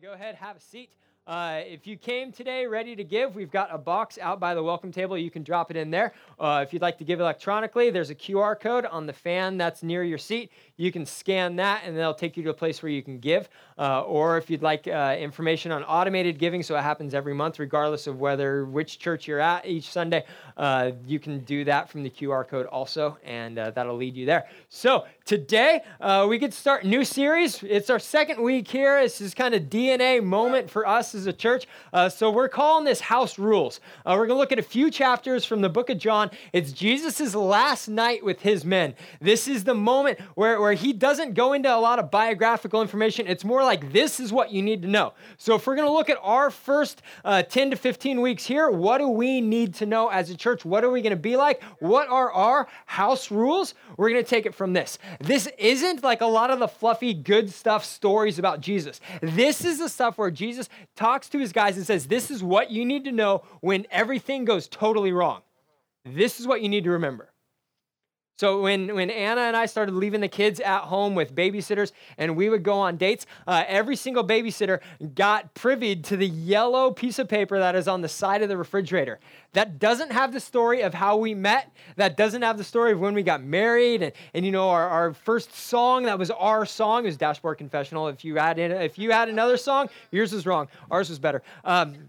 go ahead, have a seat. Uh, if you came today ready to give, we've got a box out by the welcome table. You can drop it in there. Uh, if you'd like to give electronically, there's a QR code on the fan that's near your seat. You can scan that, and they'll take you to a place where you can give. Uh, or if you'd like uh, information on automated giving, so it happens every month, regardless of whether which church you're at each Sunday, uh, you can do that from the QR code also, and uh, that'll lead you there. So today we to start a new series. It's our second week here. This is kind of DNA moment for us as a church. Uh, so we're calling this House Rules. Uh, we're going to look at a few chapters from the book of John. It's Jesus' last night with his men. This is the moment where, where he doesn't go into a lot of biographical information. It's more like this is what you need to know. So if we're going to look at our first uh, 10 to 15 weeks here, what do we need to know as a church? What are we going to be like? What are our house rules? We're going to take it from this. This isn't like a lot of the fluffy, good stuff stories about Jesus. This is the stuff where Jesus talks to his guys and says, This is what you need to know when everything goes totally wrong. This is what you need to remember. So when, when Anna and I started leaving the kids at home with babysitters and we would go on dates, uh, every single babysitter got privy to the yellow piece of paper that is on the side of the refrigerator. That doesn't have the story of how we met. That doesn't have the story of when we got married. And, and you know, our, our first song that was our song is Dashboard Confessional. If you had, in, if you had another song, yours was wrong. Ours was better. Um,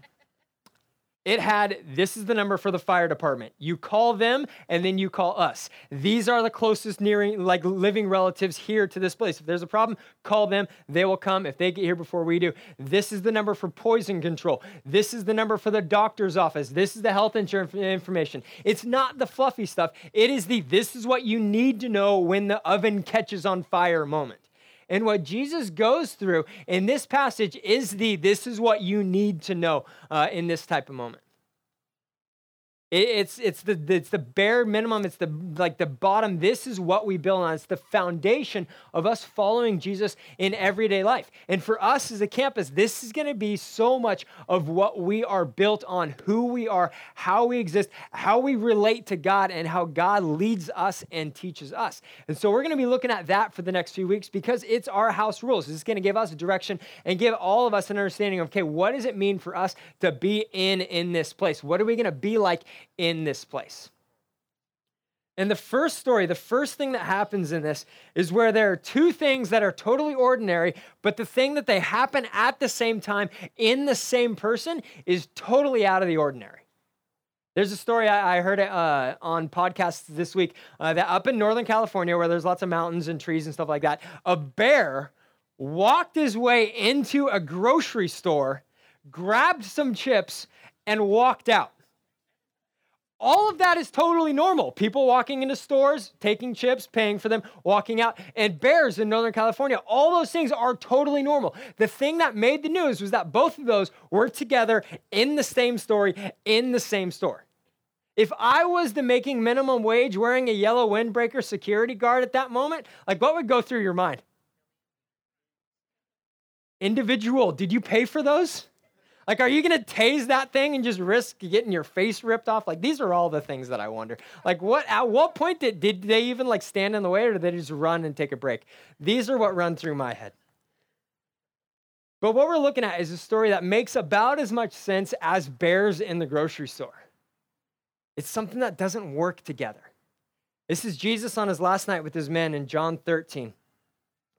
it had this is the number for the fire department. You call them and then you call us. These are the closest nearing like living relatives here to this place. If there's a problem, call them. They will come if they get here before we do. This is the number for poison control. This is the number for the doctor's office. This is the health insurance information. It's not the fluffy stuff. It is the this is what you need to know when the oven catches on fire moment. And what Jesus goes through in this passage is the this is what you need to know uh, in this type of moment. It's it's the it's the bare minimum. It's the like the bottom. This is what we build on. It's the foundation of us following Jesus in everyday life. And for us as a campus, this is going to be so much of what we are built on, who we are, how we exist, how we relate to God, and how God leads us and teaches us. And so we're going to be looking at that for the next few weeks because it's our house rules. It's going to give us a direction and give all of us an understanding of okay, what does it mean for us to be in in this place? What are we going to be like? In this place. And the first story, the first thing that happens in this is where there are two things that are totally ordinary, but the thing that they happen at the same time in the same person is totally out of the ordinary. There's a story I, heard uh, on podcasts this week uh, that up in Northern California, where there's lots of mountains and trees and stuff like that, a bear walked his way into a grocery store, grabbed some chips, and walked out. All of that is totally normal. People walking into stores, taking chips, paying for them, walking out, and bears in Northern California. All those things are totally normal. The thing that made the news was that both of those were together in the same story, in the same store. If I was the making minimum wage wearing a yellow windbreaker security guard at that moment, like what would go through your mind? Individual, did you pay for those? Like, are you going to tase that thing and just risk getting your face ripped off? Like, these are all the things that I wonder. Like, what at what point did, did they even like stand in the way or did they just run and take a break? These are what run through my head. But what we're looking at is a story that makes about as much sense as bears in the grocery store. It's something that doesn't work together. This is Jesus on his last night with his men in John 13.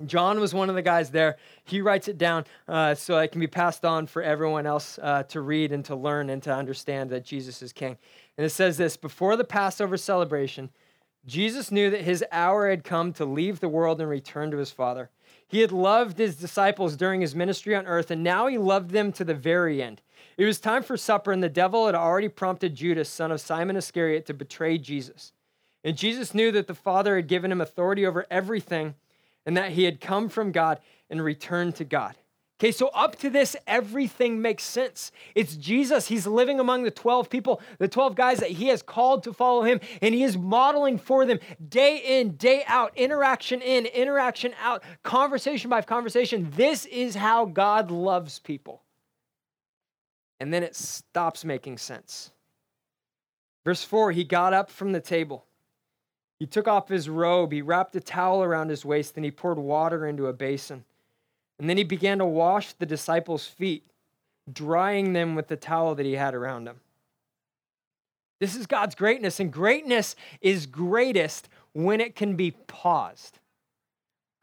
John was one of the guys there. He writes it down uh, so it can be passed on for everyone else uh, to read and to learn and to understand that Jesus is king. And it says this Before the Passover celebration, Jesus knew that his hour had come to leave the world and return to his Father. He had loved his disciples during his ministry on earth, and now he loved them to the very end. It was time for supper, and the devil had already prompted Judas, son of Simon Iscariot, to betray Jesus. And Jesus knew that the Father had given him authority over everything and that he had come from God and returned to God. Okay, so up to this, everything makes sense. It's Jesus. He's living among the 12 people, the 12 guys that he has called to follow him, and he is modeling for them day in, day out, interaction in, interaction out, conversation by conversation. This is how God loves people. And then it stops making sense. Verse 4 He got up from the table. He took off his robe, he wrapped a towel around his waist, and he poured water into a basin. And then he began to wash the disciples' feet, drying them with the towel that he had around him. This is God's greatness, and greatness is greatest when it can be paused.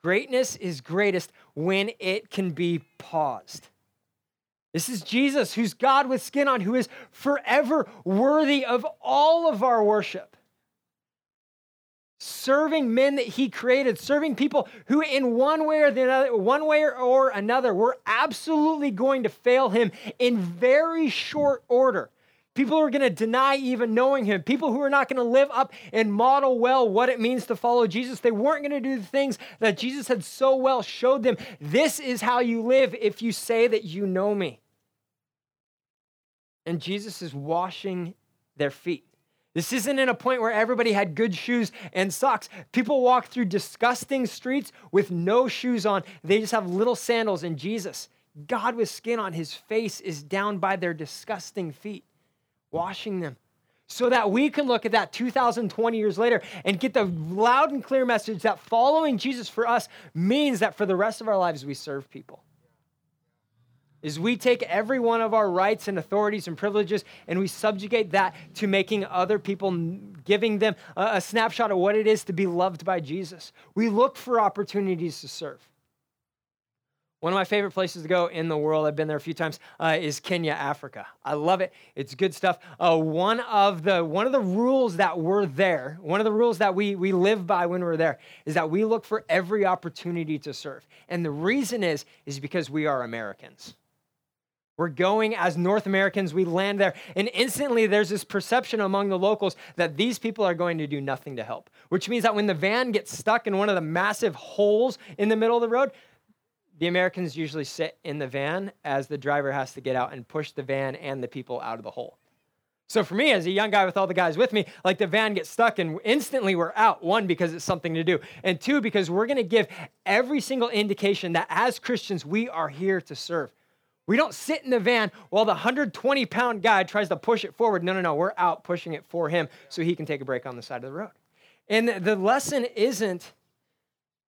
Greatness is greatest when it can be paused. This is Jesus, who's God with skin on, who is forever worthy of all of our worship. Serving men that he created, serving people who, in one way or the other, one way or another, were absolutely going to fail him in very short order. People who are going to deny even knowing him. People who are not going to live up and model well what it means to follow Jesus. They weren't going to do the things that Jesus had so well showed them. This is how you live if you say that you know me. And Jesus is washing their feet. This isn't in a point where everybody had good shoes and socks. People walk through disgusting streets with no shoes on. They just have little sandals. And Jesus, God with skin on his face, is down by their disgusting feet washing them so that we can look at that 2020 years later and get the loud and clear message that following Jesus for us means that for the rest of our lives we serve people. Is we take every one of our rights and authorities and privileges and we subjugate that to making other people, giving them a, a snapshot of what it is to be loved by Jesus. We look for opportunities to serve. One of my favorite places to go in the world, I've been there a few times, uh, is Kenya, Africa. I love it. It's good stuff. Uh, one of the one of the rules that we're there, one of the rules that we we live by when we're there, is that we look for every opportunity to serve. And the reason is is because we are Americans. We're going as North Americans, we land there, and instantly there's this perception among the locals that these people are going to do nothing to help, which means that when the van gets stuck in one of the massive holes in the middle of the road, the Americans usually sit in the van as the driver has to get out and push the van and the people out of the hole. So for me, as a young guy with all the guys with me, like the van gets stuck and instantly we're out. One, because it's something to do. And two, because we're going to give every single indication that as Christians, we are here to serve. We don't sit in the van while the 120 pound guy tries to push it forward. No, no, no. We're out pushing it for him so he can take a break on the side of the road. And the lesson isn't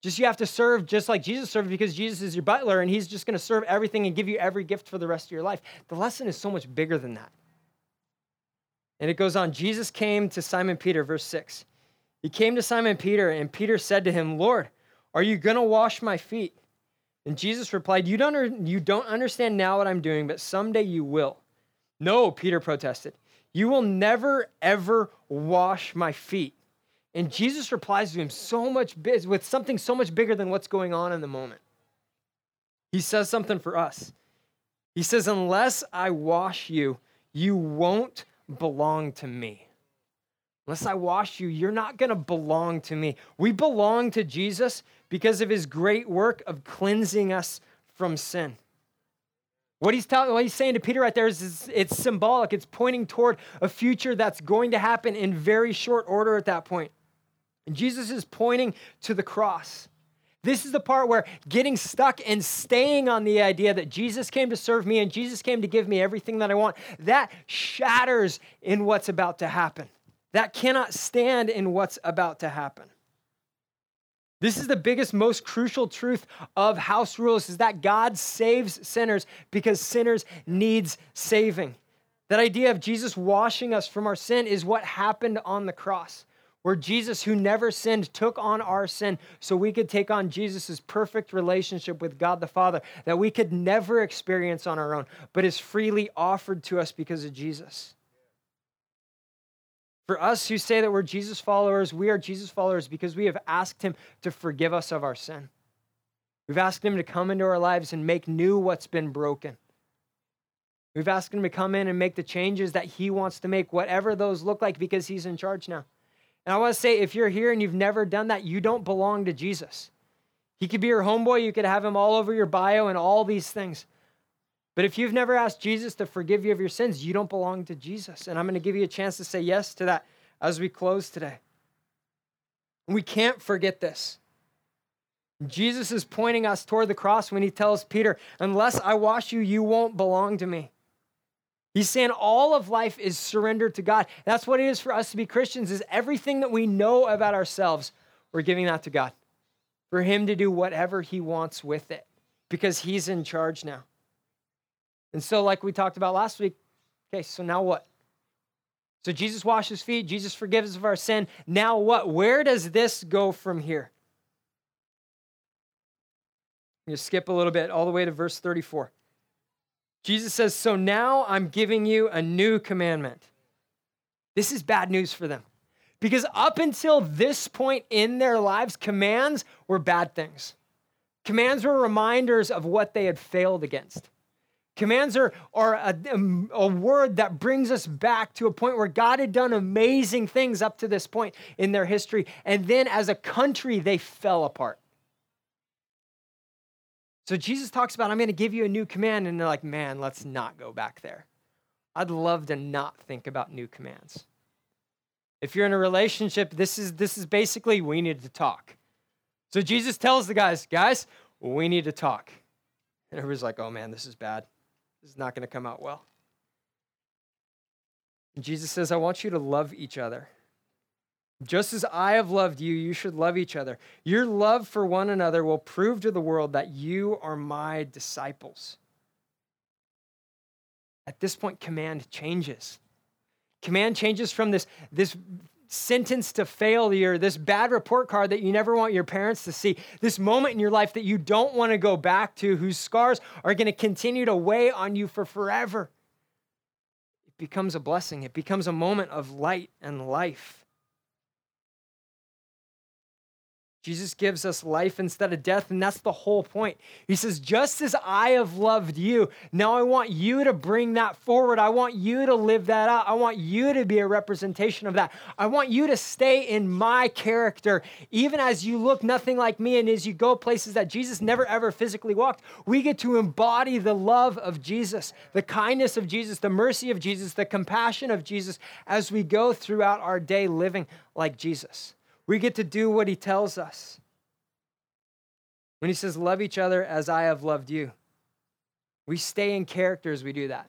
just you have to serve just like Jesus served because Jesus is your butler and he's just going to serve everything and give you every gift for the rest of your life. The lesson is so much bigger than that. And it goes on Jesus came to Simon Peter, verse 6. He came to Simon Peter, and Peter said to him, Lord, are you going to wash my feet? And Jesus replied, you don't, you don't understand now what I'm doing, but someday you will. No, Peter protested. You will never, ever wash my feet. And Jesus replies to him so much with something so much bigger than what's going on in the moment. He says something for us. He says, Unless I wash you, you won't belong to me. Unless I wash you, you're not going to belong to me. We belong to Jesus because of his great work of cleansing us from sin. What he's telling, what he's saying to Peter right there is, is, it's symbolic. It's pointing toward a future that's going to happen in very short order at that point. And Jesus is pointing to the cross. This is the part where getting stuck and staying on the idea that Jesus came to serve me and Jesus came to give me everything that I want, that shatters in what's about to happen. That cannot stand in what's about to happen. This is the biggest, most crucial truth of house rules is that God saves sinners because sinners needs saving. That idea of Jesus washing us from our sin is what happened on the cross where Jesus, who never sinned, took on our sin so we could take on Jesus' perfect relationship with God the Father that we could never experience on our own, but is freely offered to us because of Jesus. For us who say that we're Jesus followers, we are Jesus followers because we have asked Him to forgive us of our sin. We've asked Him to come into our lives and make new what's been broken. We've asked Him to come in and make the changes that He wants to make, whatever those look like, because He's in charge now. And I want to say, if you're here and you've never done that, you don't belong to Jesus. He could be your homeboy, you could have him all over your bio and all these things. But if you've never asked Jesus to forgive you of your sins, you don't belong to Jesus. And I'm going to give you a chance to say yes to that as we close today. We can't forget this. Jesus is pointing us toward the cross when he tells Peter, Unless I wash you, you won't belong to me. He's saying all of life is surrendered to God. That's what it is for us to be Christians is everything that we know about ourselves, we're giving that to God. For him to do whatever he wants with it. because he's in charge now. And so, like we talked about last week, okay, so now what? So Jesus washes feet, Jesus forgives of our sin. Now what? Where does this go from here? You skip a little bit all the way to verse 34. Jesus says, So now I'm giving you a new commandment. This is bad news for them. Because up until this point in their lives, commands were bad things. Commands were reminders of what they had failed against. Commands are, are a, um, a, word that brings us back to a point where God had done amazing things up to this point in their history. And then as a country, they fell apart. So Jesus talks about, I'm going to give you a new command. And they're like, man, let's not go back there. I'd love to not think about new commands. If you're in a relationship, this is, this is basically we need to talk. So Jesus tells the guys, guys, we need to talk. And everybody's like, oh man, this is bad. This is not going to come out well. And Jesus says, I want you to love each other. Just as I have loved you, you should love each other. Your love for one another will prove to the world that you are my disciples. At this point, command changes. Command changes from this, this sentence to failure, this bad report card that you never want your parents to see, this moment in your life that you don't want to go back to, whose scars are going to continue to weigh on you for forever. It becomes a blessing, it becomes a moment of light and life. Jesus gives us life instead of death, and that's the whole point. He says, Just as I have loved you, now I want you to bring that forward. I want you to live that out. I want you to be a representation of that. I want you to stay in my character, even as you look nothing like me and as you go places that Jesus never ever physically walked. We get to embody the love of Jesus, the kindness of Jesus, the mercy of Jesus, the compassion of Jesus as we go throughout our day living like Jesus. We get to do what he tells us. When he says, Love each other as I have loved you, we stay in character as we do that.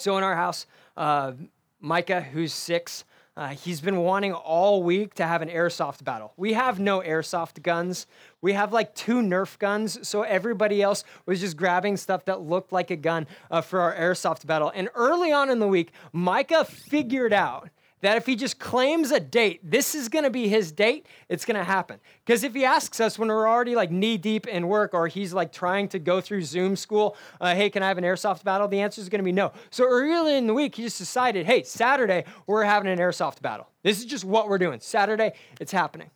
So in our house, uh, Micah, who's six, uh, he's been wanting all week to have an airsoft battle. We have no airsoft guns. We have like two Nerf guns. So everybody else was just grabbing stuff that looked like a gun uh, for our airsoft battle. And early on in the week, Micah figured out that if he just claims a date, this is going to be his date, it's going to happen. Because if he asks us when we're already like knee deep in work or he's like trying to go through Zoom school, uh, hey, can I have an airsoft battle? The answer is going to be no. So early in the week, he just decided, hey, Saturday, we're having an airsoft battle. This is just what we're doing. Saturday, it's happening.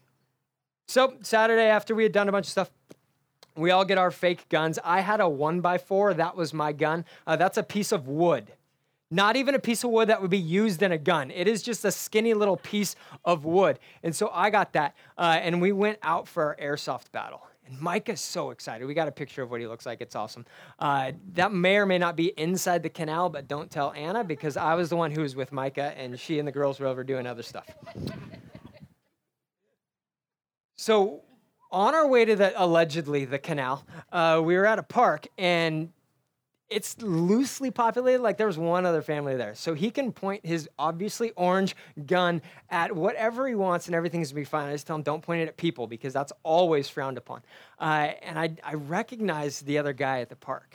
So Saturday, after we had done a bunch of stuff, we all get our fake guns. I had a one by four. That was my gun. Uh, that's a piece of wood. Not even a piece of wood that would be used in a gun. It is just a skinny little piece of wood. And so I got that. Uh, and we went out for our airsoft battle. And Micah's so excited. We got a picture of what he looks like. It's awesome. Uh, that may or may not be inside the canal, but don't tell Anna because I was the one who was with Micah and she and the girls were over doing other stuff. so on our way to the allegedly the canal, uh, we were at a park and it's loosely populated. Like there was one other family there. So he can point his obviously orange gun at whatever he wants and everything's gonna be fine. I just tell him don't point it at people because that's always frowned upon. Uh, and I, I recognize the other guy at the park.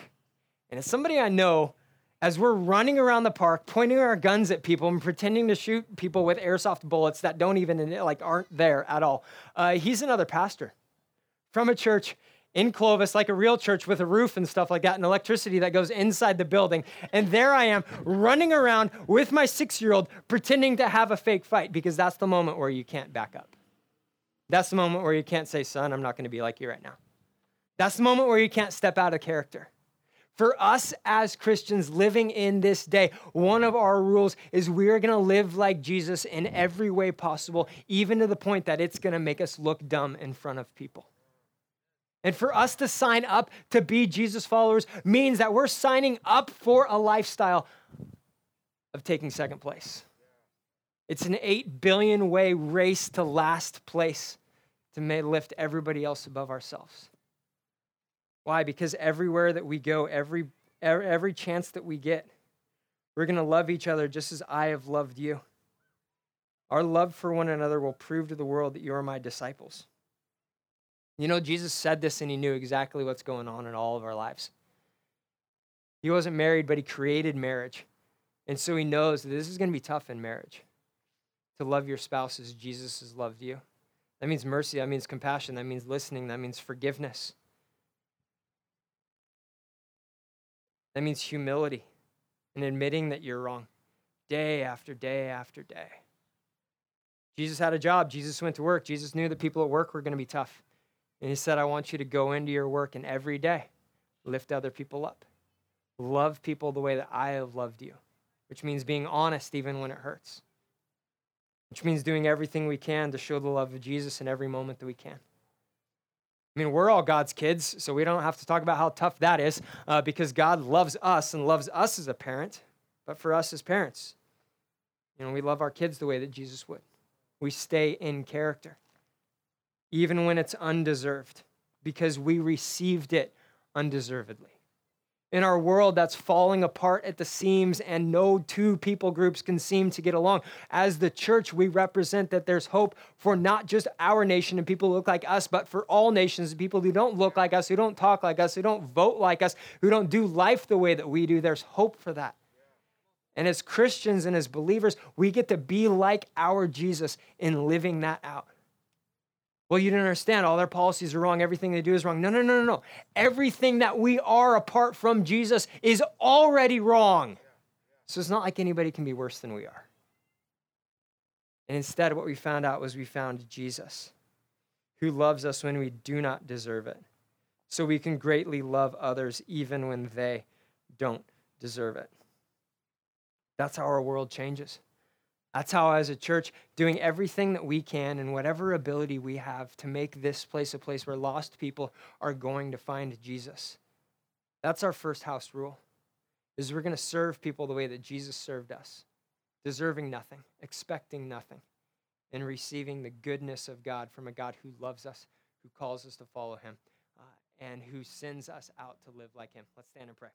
And it's somebody I know as we're running around the park, pointing our guns at people and pretending to shoot people with airsoft bullets that don't even like aren't there at all. Uh, he's another pastor from a church in Clovis, like a real church with a roof and stuff like that, and electricity that goes inside the building. And there I am running around with my six year old pretending to have a fake fight because that's the moment where you can't back up. That's the moment where you can't say, son, I'm not going to be like you right now. That's the moment where you can't step out of character. For us as Christians living in this day, one of our rules is we are going to live like Jesus in every way possible, even to the point that it's going to make us look dumb in front of people. And for us to sign up to be Jesus followers means that we're signing up for a lifestyle of taking second place. It's an 8 billion way race to last place to lift everybody else above ourselves. Why? Because everywhere that we go, every, er, every chance that we get, we're going to love each other just as I have loved you. Our love for one another will prove to the world that you are my disciples. You know, Jesus said this and he knew exactly what's going on in all of our lives. He wasn't married, but he created marriage. And so he knows that this is going to be tough in marriage to love your spouse as Jesus has loved you. That means mercy, that means compassion, that means listening, that means forgiveness. That means humility and admitting that you're wrong day after day after day. Jesus had a job. Jesus went to work. Jesus knew that people at work were going to be tough. And he said, I want you to go into your work and every day lift other people up. Love people the way that I have loved you, which means being honest even when it hurts, which means doing everything we can to show the love of Jesus in every moment that we can. I mean, we're all God's kids, so we don't have to talk about how tough that is uh, because God loves us and loves us as a parent, but for us as parents, you know, we love our kids the way that Jesus would. We stay in character, even when it's undeserved, because we received it undeservedly in our world that's falling apart at the seams and no two people groups can seem to get along. As the church, we represent that there's hope for not just our nation and people who look like us, but for all nations, people who don't look like us, who don't talk like us, who don't vote like us, who don't do life the way that we do. There's hope for that. And as Christians and as believers, we get to be like our Jesus in living that out. Well, you didn't understand. All their policies are wrong. Everything they do is wrong. No, no, no, no, no. Everything that we are apart from Jesus is already wrong. So it's not like anybody can be worse than we are. And instead, what we found out was we found Jesus, who loves us when we do not deserve it. So we can greatly love others even when they don't deserve it. That's how our world changes. That's how, as a church, doing everything that we can and whatever ability we have to make this place a place where lost people are going to find Jesus. That's our first house rule. Is we're going to serve people the way that Jesus served us, deserving nothing, expecting nothing, and receiving the goodness of God from a God who loves us, who calls us to follow him, uh, and who sends us out to live like him. Let's stand and pray.